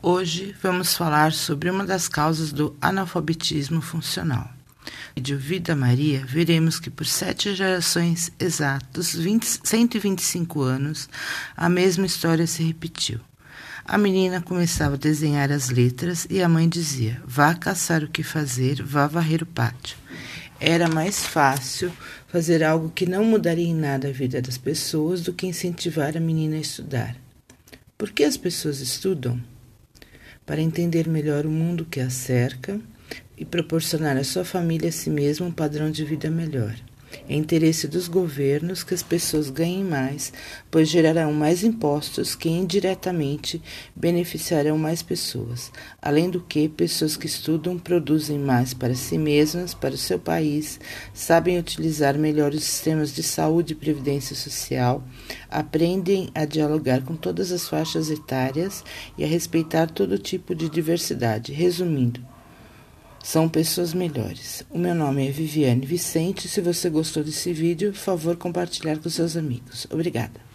Hoje vamos falar sobre uma das causas do analfabetismo funcional. Vídeo Vida Maria, veremos que por sete gerações exatos, 20, 125 anos, a mesma história se repetiu. A menina começava a desenhar as letras e a mãe dizia: Vá caçar o que fazer, vá varrer o pátio. Era mais fácil fazer algo que não mudaria em nada a vida das pessoas do que incentivar a menina a estudar. Por que as pessoas estudam? Para entender melhor o mundo que a cerca e proporcionar à sua família e a si mesma um padrão de vida melhor. É interesse dos governos que as pessoas ganhem mais, pois gerarão mais impostos que indiretamente beneficiarão mais pessoas. Além do que, pessoas que estudam produzem mais para si mesmas, para o seu país, sabem utilizar melhor os sistemas de saúde e previdência social, aprendem a dialogar com todas as faixas etárias e a respeitar todo tipo de diversidade. Resumindo, são pessoas melhores. O meu nome é Viviane Vicente. Se você gostou desse vídeo, por favor compartilhar com seus amigos. Obrigada.